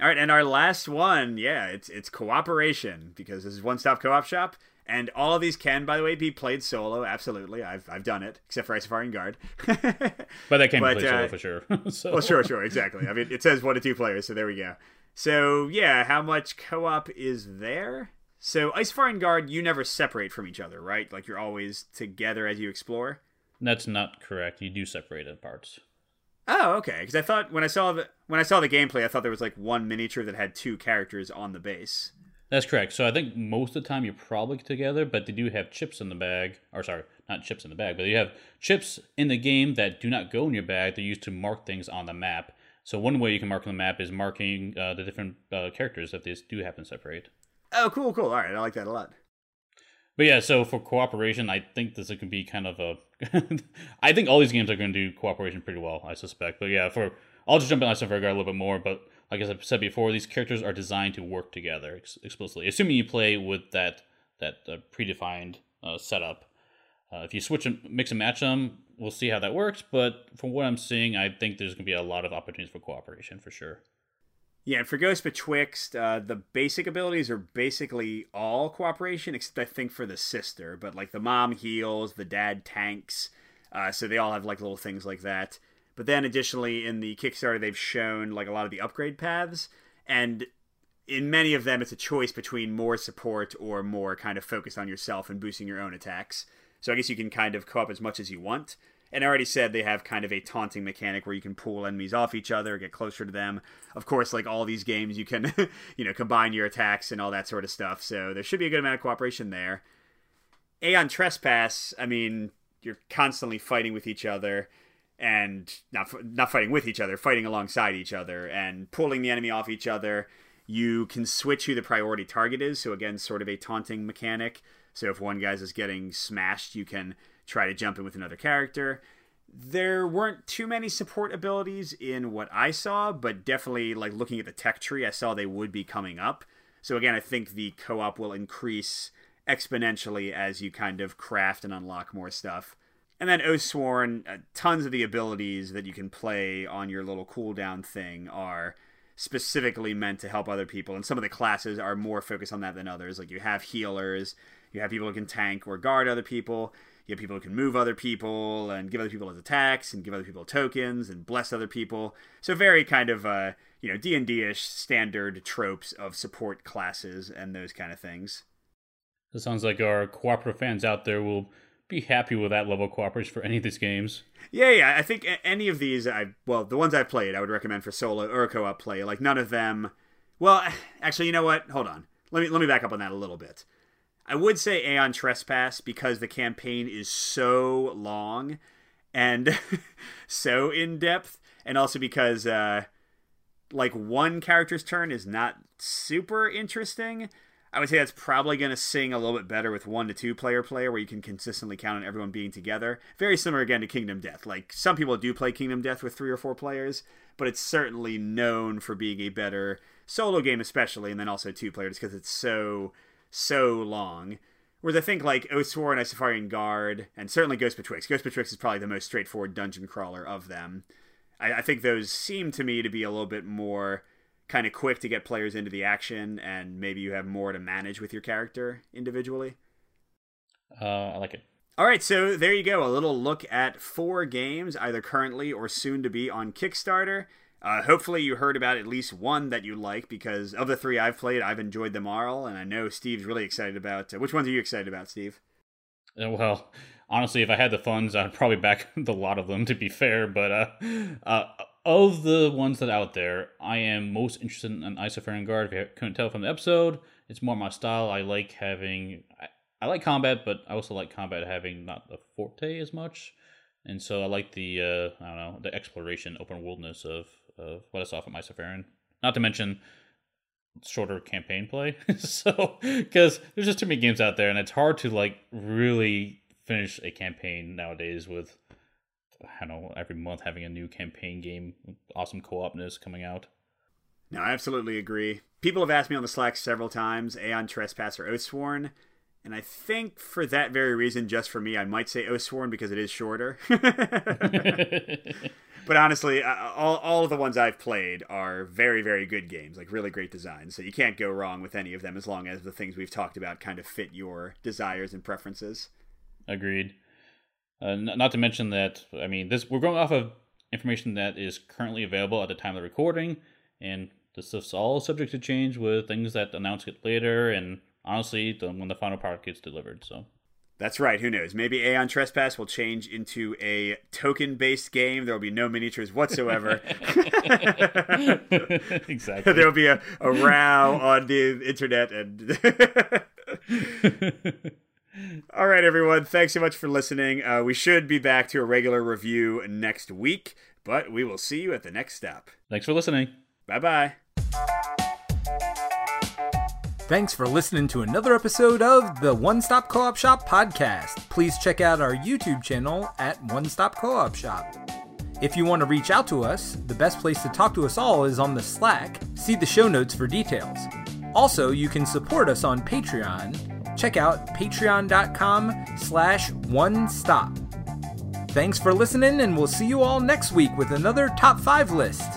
All right, and our last one, yeah, it's it's cooperation because this is one stop co op shop. And all of these can, by the way, be played solo. Absolutely, I've I've done it, except for Isofarian Guard. but that can but, be played uh, solo for sure. so. Well, sure, sure, exactly. I mean, it says one to two players, so there we go. So yeah, how much co-op is there? So Isofarian Guard, you never separate from each other, right? Like you're always together as you explore. That's not correct. You do separate in parts. Oh, okay. Because I thought when I saw the when I saw the gameplay, I thought there was like one miniature that had two characters on the base. That's correct. So I think most of the time you're probably together, but they do have chips in the bag. Or sorry, not chips in the bag, but you have chips in the game that do not go in your bag. They're used to mark things on the map. So one way you can mark on the map is marking uh, the different uh, characters if they do happen to separate. Oh, cool, cool. All right, I like that a lot. But yeah, so for cooperation, I think this can be kind of a. I think all these games are going to do cooperation pretty well. I suspect. But yeah, for I'll just jump in on Guard a little bit more. But like I've said before, these characters are designed to work together ex- explicitly, assuming you play with that that uh, predefined uh, setup. Uh, if you switch and mix and match them, we'll see how that works. But from what I'm seeing, I think there's going to be a lot of opportunities for cooperation for sure. Yeah, and for Ghost Betwixt, uh, the basic abilities are basically all cooperation, except I think for the sister. But like the mom heals, the dad tanks, uh, so they all have like little things like that. But then additionally in the Kickstarter they've shown like a lot of the upgrade paths and in many of them it's a choice between more support or more kind of focus on yourself and boosting your own attacks. So I guess you can kind of co-op as much as you want. And I already said they have kind of a taunting mechanic where you can pull enemies off each other, get closer to them. Of course, like all these games, you can, you know, combine your attacks and all that sort of stuff. So there should be a good amount of cooperation there. Aeon Trespass, I mean, you're constantly fighting with each other and not not fighting with each other, fighting alongside each other and pulling the enemy off each other. You can switch who the priority target is, so again, sort of a taunting mechanic. So if one guy's is getting smashed, you can try to jump in with another character. There weren't too many support abilities in what I saw, but definitely like looking at the tech tree, I saw they would be coming up. So again, I think the co-op will increase exponentially as you kind of craft and unlock more stuff. And then Oathsworn, uh, tons of the abilities that you can play on your little cooldown thing are specifically meant to help other people. And some of the classes are more focused on that than others. Like you have healers, you have people who can tank or guard other people. You have people who can move other people and give other people attacks and give other people tokens and bless other people. So very kind of uh, you know D and D ish standard tropes of support classes and those kind of things. It sounds like our cooperative fans out there will be happy with that level of cooperation for any of these games. Yeah, yeah. I think any of these, I well, the ones I've played, I would recommend for solo or co-op play. Like none of them. Well, actually, you know what? Hold on. Let me let me back up on that a little bit. I would say Aeon Trespass because the campaign is so long and so in depth, and also because uh, like one character's turn is not super interesting. I would say that's probably going to sing a little bit better with one to two player player where you can consistently count on everyone being together. Very similar again to Kingdom Death. Like some people do play Kingdom Death with three or four players, but it's certainly known for being a better solo game, especially, and then also two players because it's so so long. Whereas I think like Oathsworn, Isofarian Guard, and certainly Ghost Betwixt. Ghost Betwixt is probably the most straightforward dungeon crawler of them. I, I think those seem to me to be a little bit more kind of quick to get players into the action, and maybe you have more to manage with your character individually. Uh, I like it. All right, so there you go. A little look at four games, either currently or soon to be on Kickstarter. Uh, hopefully, you heard about at least one that you like because of the three I've played, I've enjoyed them all, and I know Steve's really excited about. Uh, which ones are you excited about, Steve? Uh, well, honestly, if I had the funds, I'd probably back the lot of them. To be fair, but uh, uh, of the ones that are out there, I am most interested in Isofarian Guard. If you couldn't tell from the episode, it's more my style. I like having, I, I like combat, but I also like combat having not the forte as much, and so I like the uh, I don't know the exploration, open worldness of of what I saw from Isofarian. Not to mention shorter campaign play. so because there's just too many games out there, and it's hard to like really finish a campaign nowadays with I don't know every month having a new campaign game, awesome co-opness coming out. No, I absolutely agree. People have asked me on the Slack several times, Aeon Trespass or Oathsworn, and I think for that very reason, just for me, I might say Oathsworn because it is shorter. but honestly, all, all of the ones I've played are very, very good games, like really great designs. So you can't go wrong with any of them as long as the things we've talked about kind of fit your desires and preferences. Agreed. Uh, not to mention that, I mean, this we're going off of information that is currently available at the time of the recording, and this is all subject to change with things that announce it later, and honestly, the, when the final product gets delivered. So that's right. Who knows? Maybe Aeon Trespass will change into a token based game. There will be no miniatures whatsoever. exactly. there will be a, a row on the internet. And. All right, everyone. Thanks so much for listening. Uh, we should be back to a regular review next week, but we will see you at the next step. Thanks for listening. Bye bye. Thanks for listening to another episode of the One Stop Co op Shop podcast. Please check out our YouTube channel at One Stop Co op Shop. If you want to reach out to us, the best place to talk to us all is on the Slack. See the show notes for details. Also, you can support us on Patreon. Check out patreon.com slash one stop. Thanks for listening, and we'll see you all next week with another top five list.